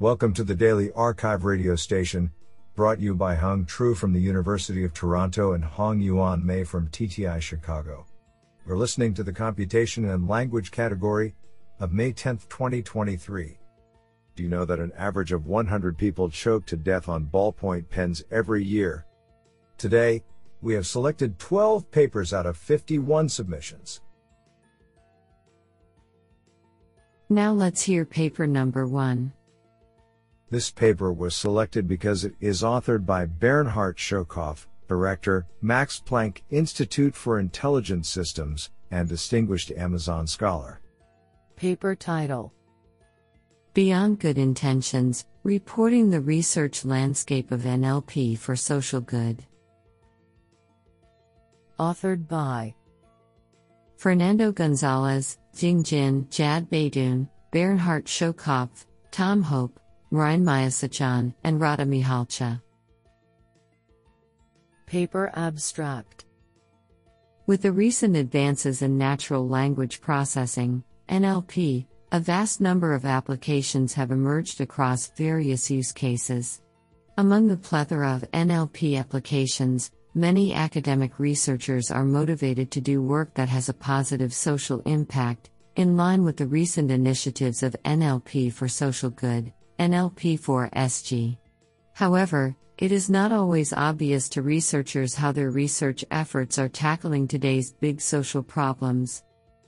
Welcome to the Daily arXiv radio station, brought you by Hung Tru from the University of Toronto and Hong Yuan Mei from TTI Chicago. We're listening to the Computation and Language category of May 10, 2023. Do you know that an average of 100 people choke to death on ballpoint pens every year? Today, we have selected 12 papers out of 51 submissions. Now let's hear paper number one. This paper was selected because it is authored by Bernhard Schölkopf, Director, Max Planck Institute for Intelligent Systems, and Distinguished Amazon Scholar. Paper title Beyond Good Intentions Reporting the Research Landscape of NLP for Social Good. Authored by Fernando Gonzalez, Jing Jin, Jad Bernhard Schölkopf, Tom Hope, Mrinmaya Sachan, and Rada Mihalcea. Paper Abstract With the recent advances in natural language processing, NLP, a vast number of applications have emerged across various use cases. Among the plethora of NLP applications, many academic researchers are motivated to do work that has a positive social impact, in line with the recent initiatives of NLP for social good, NLP for SG. However, it is not always obvious to researchers how their research efforts are tackling today's big social problems.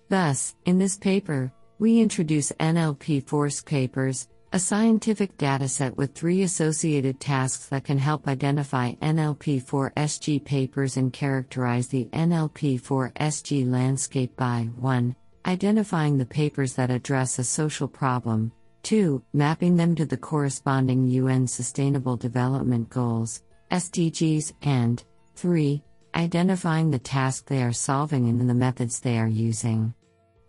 Thus, in this paper, we introduce NLP Force Papers, a scientific dataset with three associated tasks that can help identify NLP 4SG papers and characterize the NLP 4SG landscape by 1. Identifying the papers that address a social problem, 2. Mapping them to the corresponding UN Sustainable Development Goals, SDGs, and 3. Identifying the task they are solving and the methods they are using.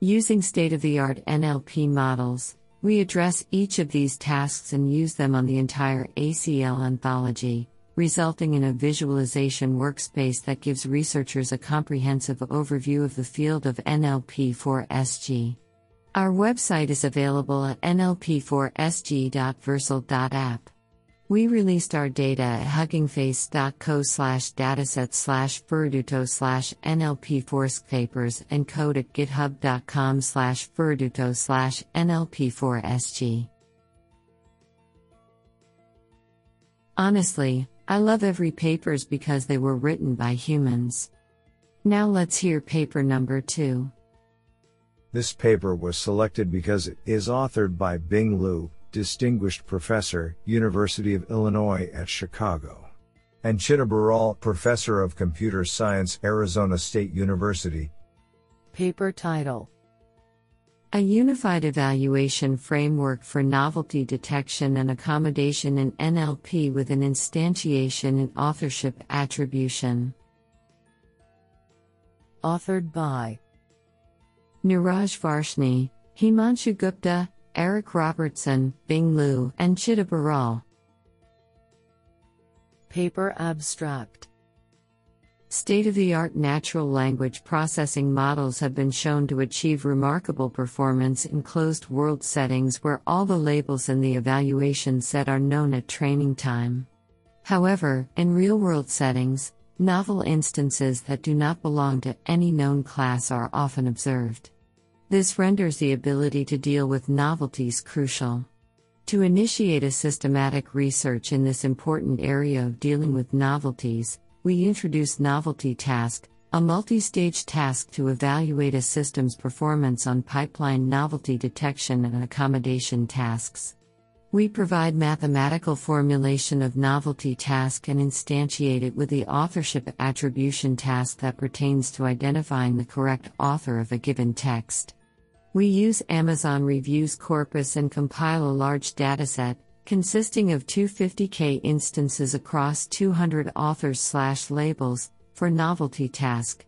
Using state of the art NLP models, we address each of these tasks and use them on the entire ACL anthology, resulting in a visualization workspace that gives researchers a comprehensive overview of the field of NLP for SG. Our website is available at nlp4sg.vercel.app. We released our data at huggingface.co slash dataset slash ferduto slash nlp 4 papers and code at github.com slash ferduto slash NLP4SG. Honestly, I love every papers because they were written by humans. Now let's hear paper number two. This paper was selected because it is authored by Bing Liu, Distinguished Professor, University of Illinois at Chicago. And Chitta Baral, Professor of Computer Science, Arizona State University. Paper title A Unified Evaluation Framework for Novelty Detection and Accommodation in NLP with an Instantiation and Authorship Attribution. Authored by Neeraj Varshney, Himanshu Gupta, Eric Robertson, Bing Liu, and Chitta Baral. Paper Abstract State of the art natural language processing models have been shown to achieve remarkable performance in closed world settings where all the labels in the evaluation set are known at training time. However, in real world settings, novel instances that do not belong to any known class are often observed. This renders the ability to deal with novelties crucial. To initiate a systematic research in this important area of dealing with novelties, we introduce Novelty Task, a multi stage task to evaluate a system's performance on pipeline novelty detection and accommodation tasks. We provide mathematical formulation of novelty task and instantiate it with the authorship attribution task that pertains to identifying the correct author of a given text. We use Amazon Reviews corpus and compile a large dataset, consisting of 250k instances across 200 authors slash labels, for novelty task.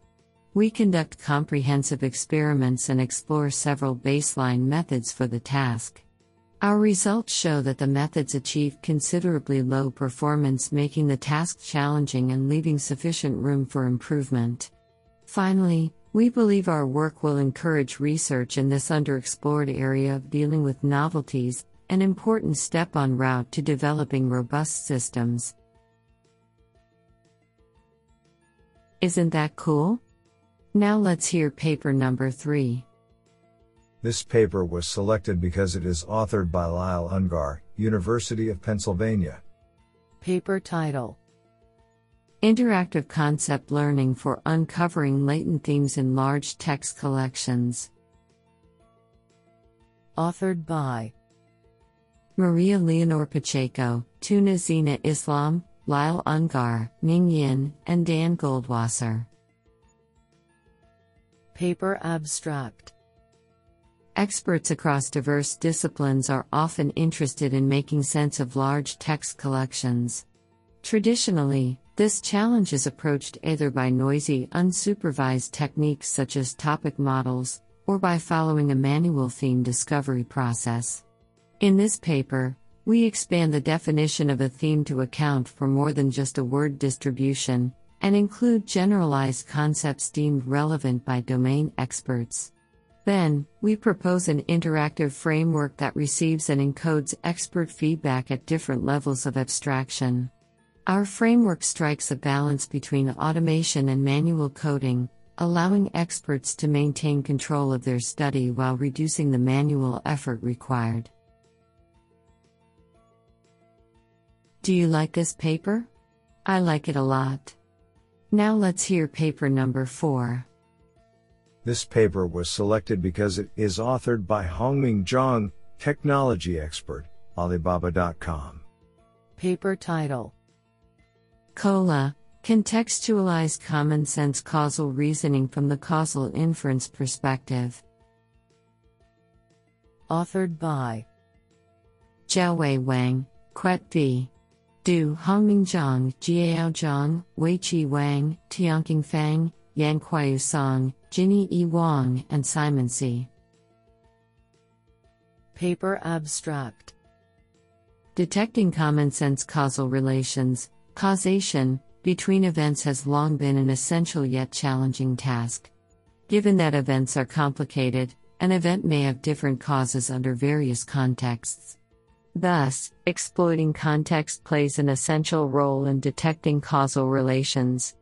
We conduct comprehensive experiments and explore several baseline methods for the task. Our results show that the methods achieve considerably low performance, making the task challenging and leaving sufficient room for improvement. Finally, we believe our work will encourage research in this underexplored area of dealing with novelties, an important step on route to developing robust systems. Isn't that cool? Now let's hear paper number 3. This paper was selected because it is authored by Lyle Ungar, University of Pennsylvania. Paper title Interactive Concept Learning for Uncovering Latent Themes in Large Text Collections. Authored by Maria Leonor Pacheco, Tunazzina Islam, Lyle Ungar, Ming Yin, and Dan Goldwasser. Paper Abstract Experts across diverse disciplines are often interested in making sense of large text collections. Traditionally, this challenge is approached either by noisy, unsupervised techniques such as topic models, or by following a manual theme discovery process. In this paper, we expand the definition of a theme to account for more than just a word distribution, and include generalized concepts deemed relevant by domain experts. Then, we propose an interactive framework that receives and encodes expert feedback at different levels of abstraction. Our framework strikes a balance between automation and manual coding, allowing experts to maintain control of their study while reducing the manual effort required. Do you like this paper? I like it a lot. Now let's hear paper number 4. This paper was selected because it is authored by Hongming Zhang, technology expert, Alibaba.com. Paper title COLA Contextualize Common Sense Causal Reasoning from the Causal Inference Perspective. Authored by Jiawei Wang, Quyet V. Do Hongming Zhang, Jiayao Zhang, Weiqi Wang, Tianqing Fang, Yangqiu Song, Jinny E. Wang, and Simon See Paper Abstract Detecting common sense causal relations, causation, between events has long been an essential yet challenging task. Given that events are complicated, an event may have different causes under various contexts. Thus, exploiting context plays an essential role in detecting causal relations.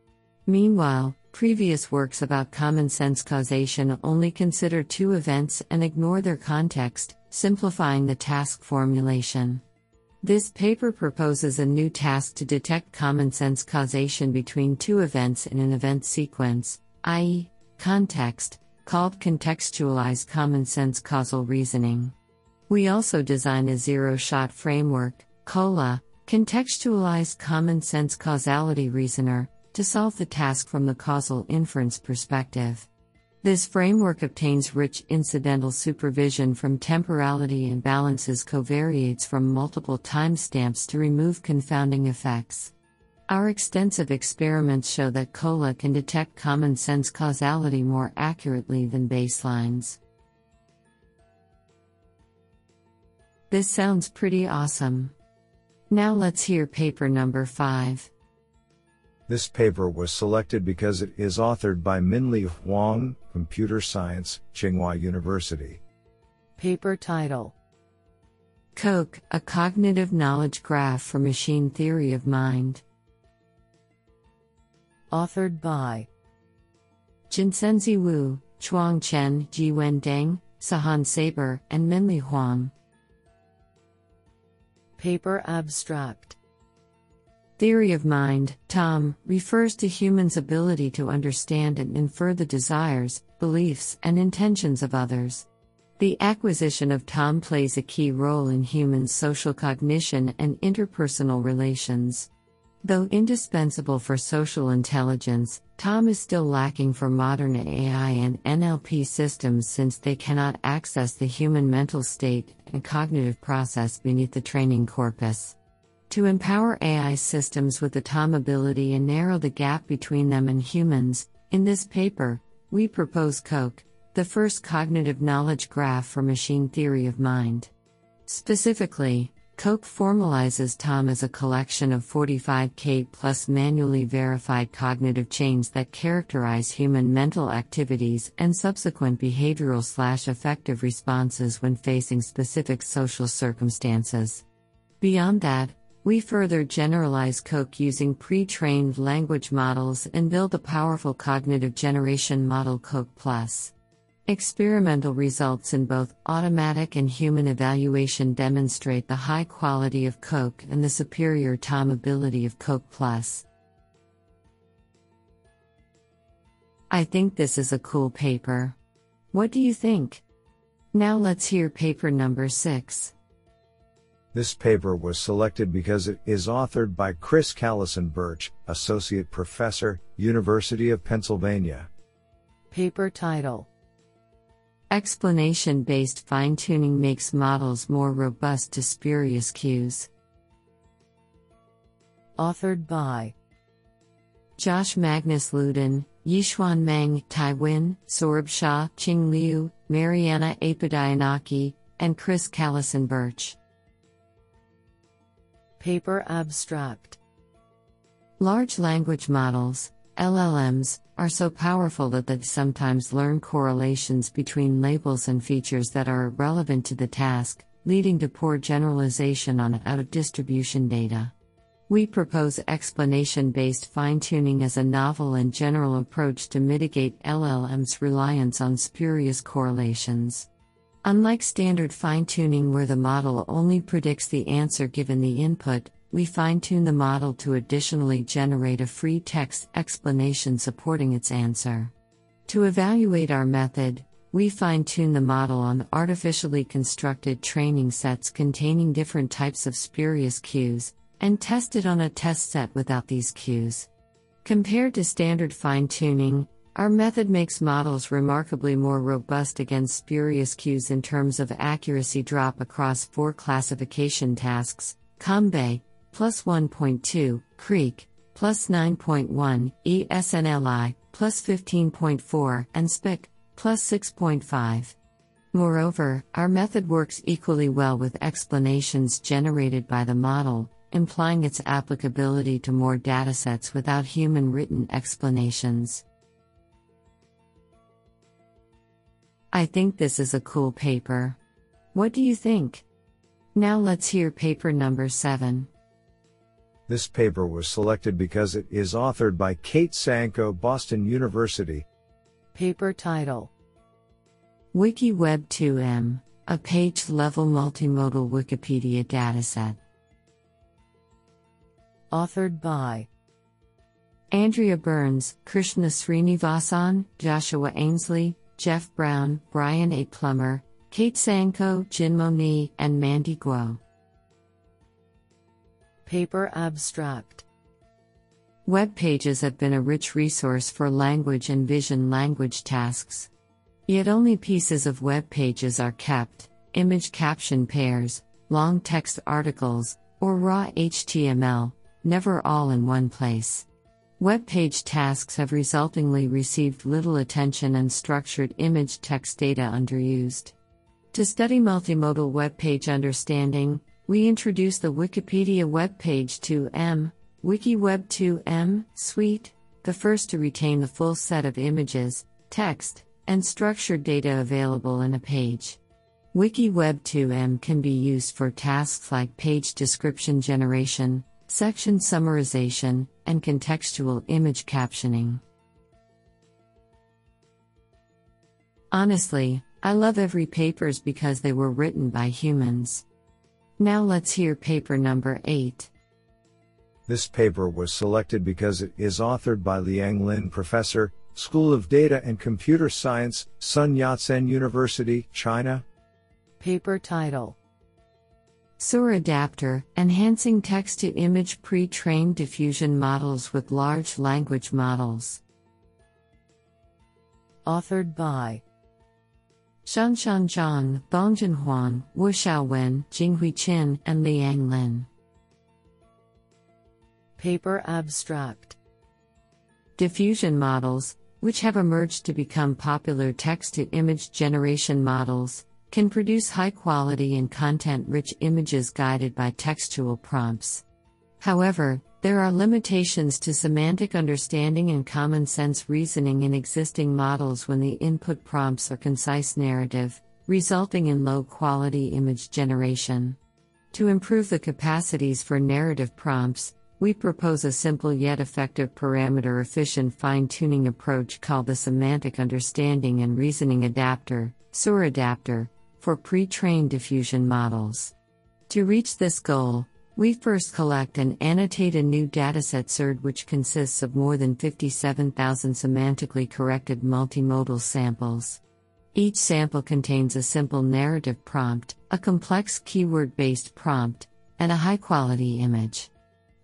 Meanwhile, Previous works about common sense causation only consider two events and ignore their context, simplifying the task formulation. This paper proposes a new task to detect common sense causation between two events in an event sequence, i.e., context, called contextualized common sense causal reasoning. We also design a zero shot framework, COLA, contextualized common sense causality reasoner, to solve the task from the causal inference perspective. This framework obtains rich incidental supervision from temporality and balances covariates from multiple timestamps to remove confounding effects. Our extensive experiments show that COLA can detect common sense causality more accurately than baselines. This sounds pretty awesome. Now let's hear paper number 5. This paper was selected because it is authored by Minlie Huang, Computer Science, Tsinghua University. Paper title COKE, a cognitive knowledge graph for machine theory of mind. Authored by Jincenzi Wu, Zhuang Chen, Jiawen Deng, Sahand Sabour, and Minlie Huang. Paper abstract Theory of mind, TOM, refers to humans' ability to understand and infer the desires, beliefs, and intentions of others. The acquisition of TOM plays a key role in humans' social cognition and interpersonal relations. Though indispensable for social intelligence, TOM is still lacking for modern AI and NLP systems since they cannot access the human mental state and cognitive process beneath the training corpus. To empower AI systems with the TOM ability and narrow the gap between them and humans, in this paper, we propose COKE, the first cognitive knowledge graph for machine theory of mind. Specifically, COKE formalizes TOM as a collection of 45K plus manually verified cognitive chains that characterize human mental activities and subsequent behavioral slash affective responses when facing specific social circumstances. Beyond that, we further generalize COKE using pre trained language models and build a powerful cognitive generation model COKE Plus. Experimental results in both automatic and human evaluation demonstrate the high quality of COKE and the superior TOM ability of COKE Plus. I think this is a cool paper. What do you think? Now let's hear paper number 6. This paper was selected because it is authored by Chris Callison Burch, Associate Professor, University of Pennsylvania. Paper title Explanation based fine tuning makes models more robust to spurious cues. Authored by Josh Magnus Ludan, Yixuan Meng, Tai Nguyen, Saurabh Shah, Qing Lyu, Marianna Apidianaki, and Chris Callison Burch. Paper Abstract Large language models, LLMs, are so powerful that they sometimes learn correlations between labels and features that are relevant to the task, leading to poor generalization on out of distribution data. We propose explanation based fine tuning as a novel and general approach to mitigate LLM's reliance on spurious correlations. Unlike standard fine tuning, where the model only predicts the answer given the input, we fine tune the model to additionally generate a free text explanation supporting its answer. To evaluate our method, we fine tune the model on artificially constructed training sets containing different types of spurious cues, and test it on a test set without these cues. Compared to standard fine tuning, our method makes models remarkably more robust against spurious cues in terms of accuracy drop across four classification tasks ComVE, plus 1.2, CREAK, plus 9.1, ESNLI, plus 15.4, and SBIC, plus 6.5. Moreover, our method works equally well with explanations generated by the model, implying its applicability to more datasets without human written explanations. I think this is a cool paper. What do you think? Now let's hear paper number 7. This paper was selected because it is authored by Kate Saenko, Boston University. Paper title WikiWeb 2M, a page level multimodal Wikipedia dataset. Authored by Andrea Burns, Krishna Srinivasan, Joshua Ainslie, Geoff Brown, Bryan A. Plummer, Kate Saenko, Jianmo Ni, and Mandy Guo. Paper Abstract Web pages have been a rich resource for language and vision language tasks. Yet only pieces of web pages are kept, image caption pairs, long text articles, or raw HTML, never all in one place. Web page tasks have resultingly received little attention and structured image text data underused. To study multimodal web page understanding, we introduce the Wikipedia web page 2M, WikiWeb 2M suite, the first to retain the full set of images, text, and structured data available in a page. WikiWeb 2M can be used for tasks like page description generation, section summarization, and contextual image captioning. Honestly, I love every papers because they were written by humans. Now let's hear paper number 8. This paper was selected because it is authored by Liang Lin, Professor, School of Data and Computer Science, Sun Yat-sen University, China. Paper title SUR Adapter Enhancing Text to Image Pre trained Diffusion Models with Large Language Models. Authored by Shanshan Zhang, Bongjin Huang, Wushao Wen, Jinghui Qin, and Liang Lin. Paper Abstract Diffusion models, which have emerged to become popular text to image generation models, can produce high quality and content rich images guided by textual prompts. However, there are limitations to semantic understanding and common sense reasoning in existing models when the input prompts are concise narrative, resulting in low quality image generation. To improve the capacities for narrative prompts, we propose a simple yet effective parameter efficient fine tuning approach called the Semantic Understanding and Reasoning Adapter, SUR adapter, for pre trained diffusion models. To reach this goal, we first collect and annotate a new dataset SURD which consists of more than 57,000 semantically corrected multimodal samples. Each sample contains a simple narrative prompt, a complex keyword based prompt, and a high quality image.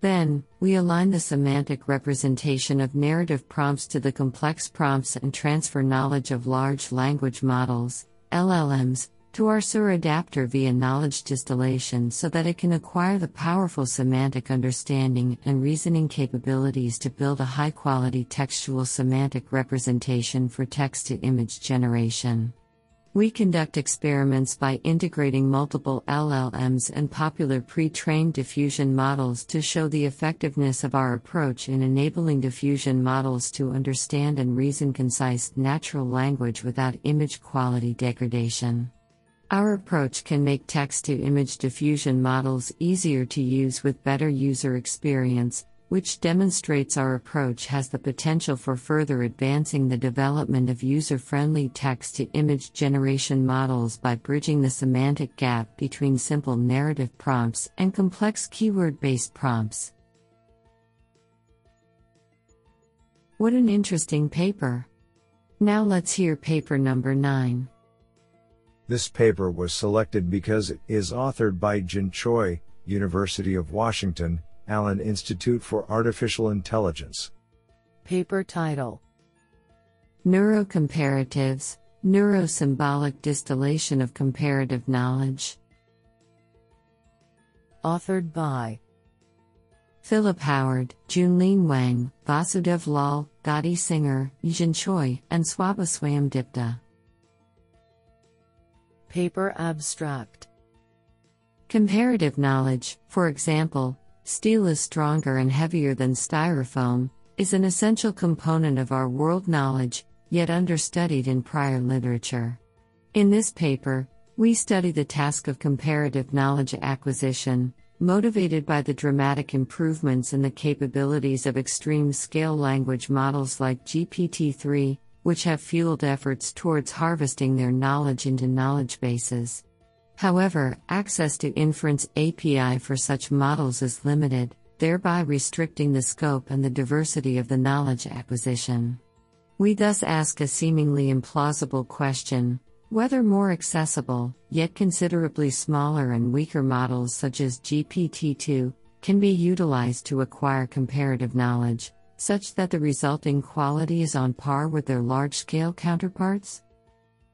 Then, we align the semantic representation of narrative prompts to the complex prompts and transfer knowledge of large language models, LLMs, to our SUR adapter via knowledge distillation so that it can acquire the powerful semantic understanding and reasoning capabilities to build a high quality textual semantic representation for text to image generation. We conduct experiments by integrating multiple LLMs and popular pre trained diffusion models to show the effectiveness of our approach in enabling diffusion models to understand and reason concise natural language without image quality degradation. Our approach can make text to image diffusion models easier to use with better user experience, which demonstrates our approach has the potential for further advancing the development of user friendly text to image generation models by bridging the semantic gap between simple narrative prompts and complex keyword based prompts. What an interesting paper! Now let's hear paper number 9. This paper was selected because it is authored by Jin Choi, University of Washington, Allen Institute for Artificial Intelligence. Paper title Neurocomparatives Neurosymbolic Distillation of Comparative Knowledge. Authored by Philip Howard, Junlin Wang, Vasudev Lal, Gadi Singer, Yejin Choi, and Swabha Dipta. Paper Abstract Comparative knowledge, for example, steel is stronger and heavier than styrofoam, is an essential component of our world knowledge, yet understudied in prior literature. In this paper, we study the task of comparative knowledge acquisition, motivated by the dramatic improvements in the capabilities of extreme scale language models like GPT 3, which have fueled efforts towards harvesting their knowledge into knowledge bases. However, access to Inference API for such models is limited, thereby restricting the scope and the diversity of the knowledge acquisition. We thus ask a seemingly implausible question whether more accessible, yet considerably smaller and weaker models such as GPT 2 can be utilized to acquire comparative knowledge, such that the resulting quality is on par with their large scale counterparts?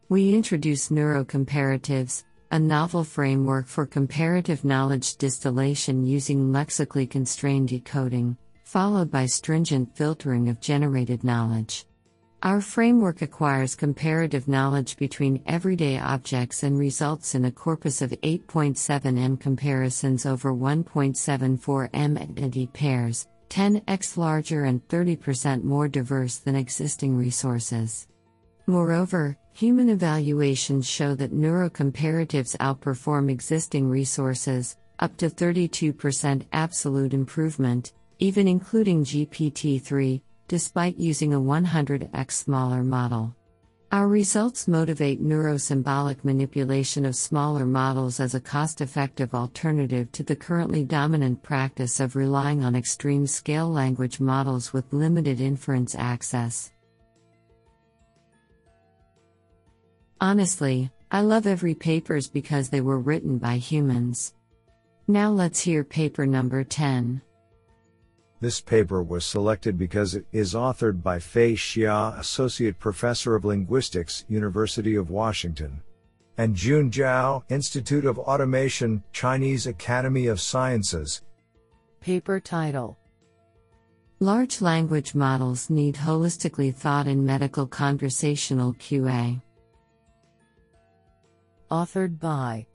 We introduce neurocomparatives, a novel framework for comparative knowledge distillation using lexically constrained decoding, followed by stringent filtering of generated knowledge. Our framework acquires comparative knowledge between everyday objects and results in a corpus of 8.7 M comparisons over 1.74 M entity pairs, 10x larger and 30% more diverse than existing resources. Moreover, human evaluations show that neurocomparatives outperform existing resources, up to 32% absolute improvement, even including GPT 3, despite using a 100x smaller model. Our results motivate neurosymbolic manipulation of smaller models as a cost effective alternative to the currently dominant practice of relying on extreme scale language models with limited inference access. Honestly, I love every papers because they were written by humans. Now let's hear paper number 10. This paper was selected because it is authored by Fei Xia, Associate Professor of Linguistics, University of Washington, and Jun Zhao, Institute of Automation, Chinese Academy of Sciences. Paper title Large language models need holistically thought in medical conversational QA. Authored by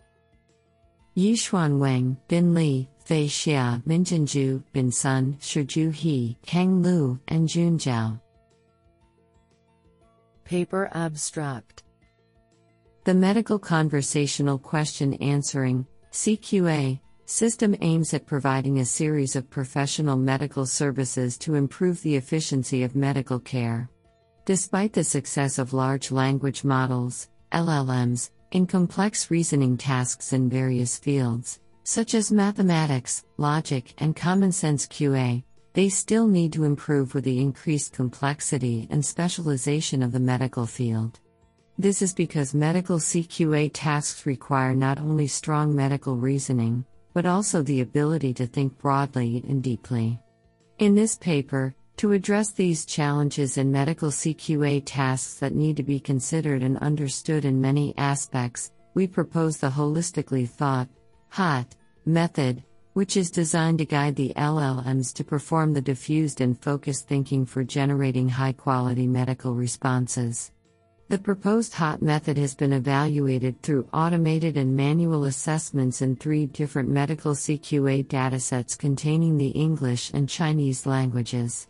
Yixuan Weng, Bin Li, Fei Xia, Minjinju, Bin Sun, Shizhu He, Kang Liu, and Jun Zhao. Paper Abstract The Medical Conversational Question Answering CQA system aims at providing a series of professional medical services to improve the efficiency of medical care. Despite the success of large language models, LLMs, in complex reasoning tasks in various fields, such as mathematics, logic, and common sense QA, they still need to improve with the increased complexity and specialization of the medical field. This is because medical CQA tasks require not only strong medical reasoning, but also the ability to think broadly and deeply. In this paper, to address these challenges in medical CQA tasks that need to be considered and understood in many aspects, we propose the holistically thought, HOT, method, which is designed to guide the LLMs to perform the diffused and focused thinking for generating high quality medical responses. The proposed HOT method has been evaluated through automated and manual assessments in three different medical CQA datasets containing the English and Chinese languages.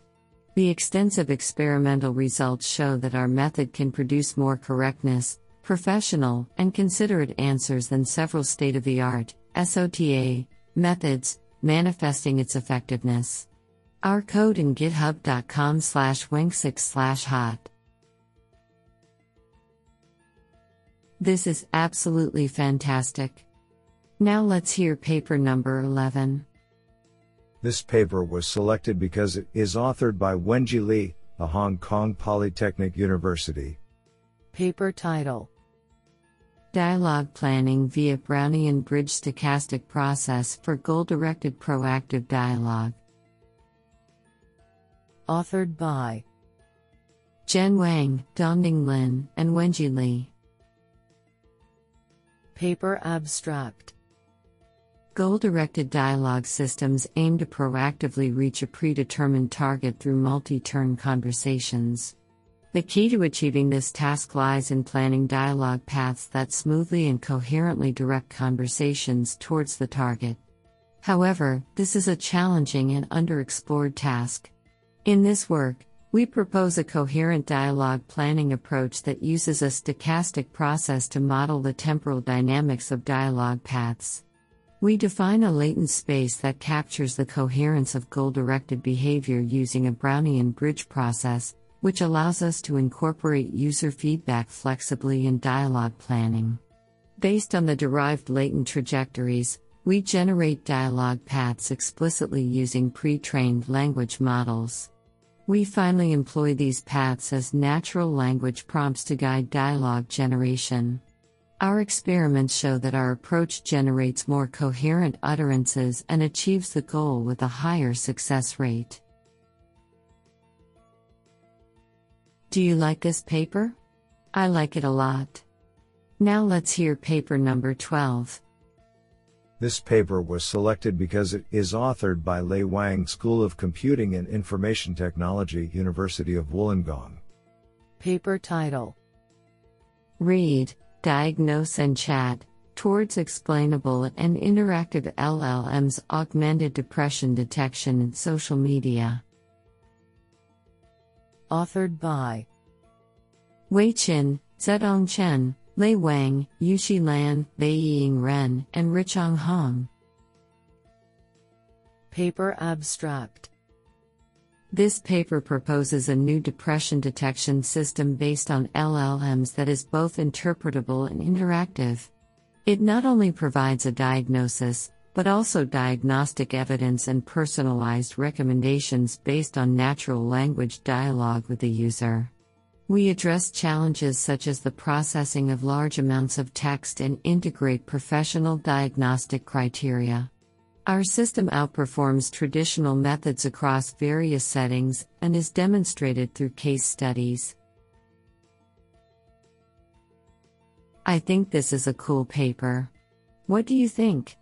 The extensive experimental results show that our method can produce more correctness, professional, and considerate answers than several state of the art SOTA methods, manifesting its effectiveness. Our code in github.com slash wang6 slash hot. This is absolutely fantastic. Now let's hear paper number 11. This paper was selected because it is authored by Wenjie Li, a Hong Kong Polytechnic University. Paper title Dialogue Planning via Brownian Bridge Stochastic Process for Goal Directed Proactive Dialogue. Authored by Zhen Wang, Dongding Lin, and Wenjie Li. Paper Abstract Goal directed dialogue systems aim to proactively reach a predetermined target through multi turn conversations. The key to achieving this task lies in planning dialogue paths that smoothly and coherently direct conversations towards the target. However, this is a challenging and underexplored task. In this work, we propose a coherent dialogue planning approach that uses a stochastic process to model the temporal dynamics of dialogue paths. We define a latent space that captures the coherence of goal directed behavior using a Brownian bridge process, which allows us to incorporate user feedback flexibly in dialogue planning. Based on the derived latent trajectories, we generate dialogue paths explicitly using pre trained language models. We finally employ these paths as natural language prompts to guide dialogue generation. Our experiments show that our approach generates more coherent utterances and achieves the goal with a higher success rate. Do you like this paper? I like it a lot. Now let's hear paper number 12. This paper was selected because it is authored by Lei Wang School of Computing and Information Technology, University of Wollongong. Paper title Read diagnose and chat, towards explainable and interactive LLMs augmented depression detection in social media. Authored by Wei Qin, Zetong Chen, Lei Wang, Yuxi Lan, Beiying Ren, and Richang Hong. Paper Abstract this paper proposes a new depression detection system based on LLMs that is both interpretable and interactive. It not only provides a diagnosis, but also diagnostic evidence and personalized recommendations based on natural language dialogue with the user. We address challenges such as the processing of large amounts of text and integrate professional diagnostic criteria. Our system outperforms traditional methods across various settings and is demonstrated through case studies. I think this is a cool paper. What do you think?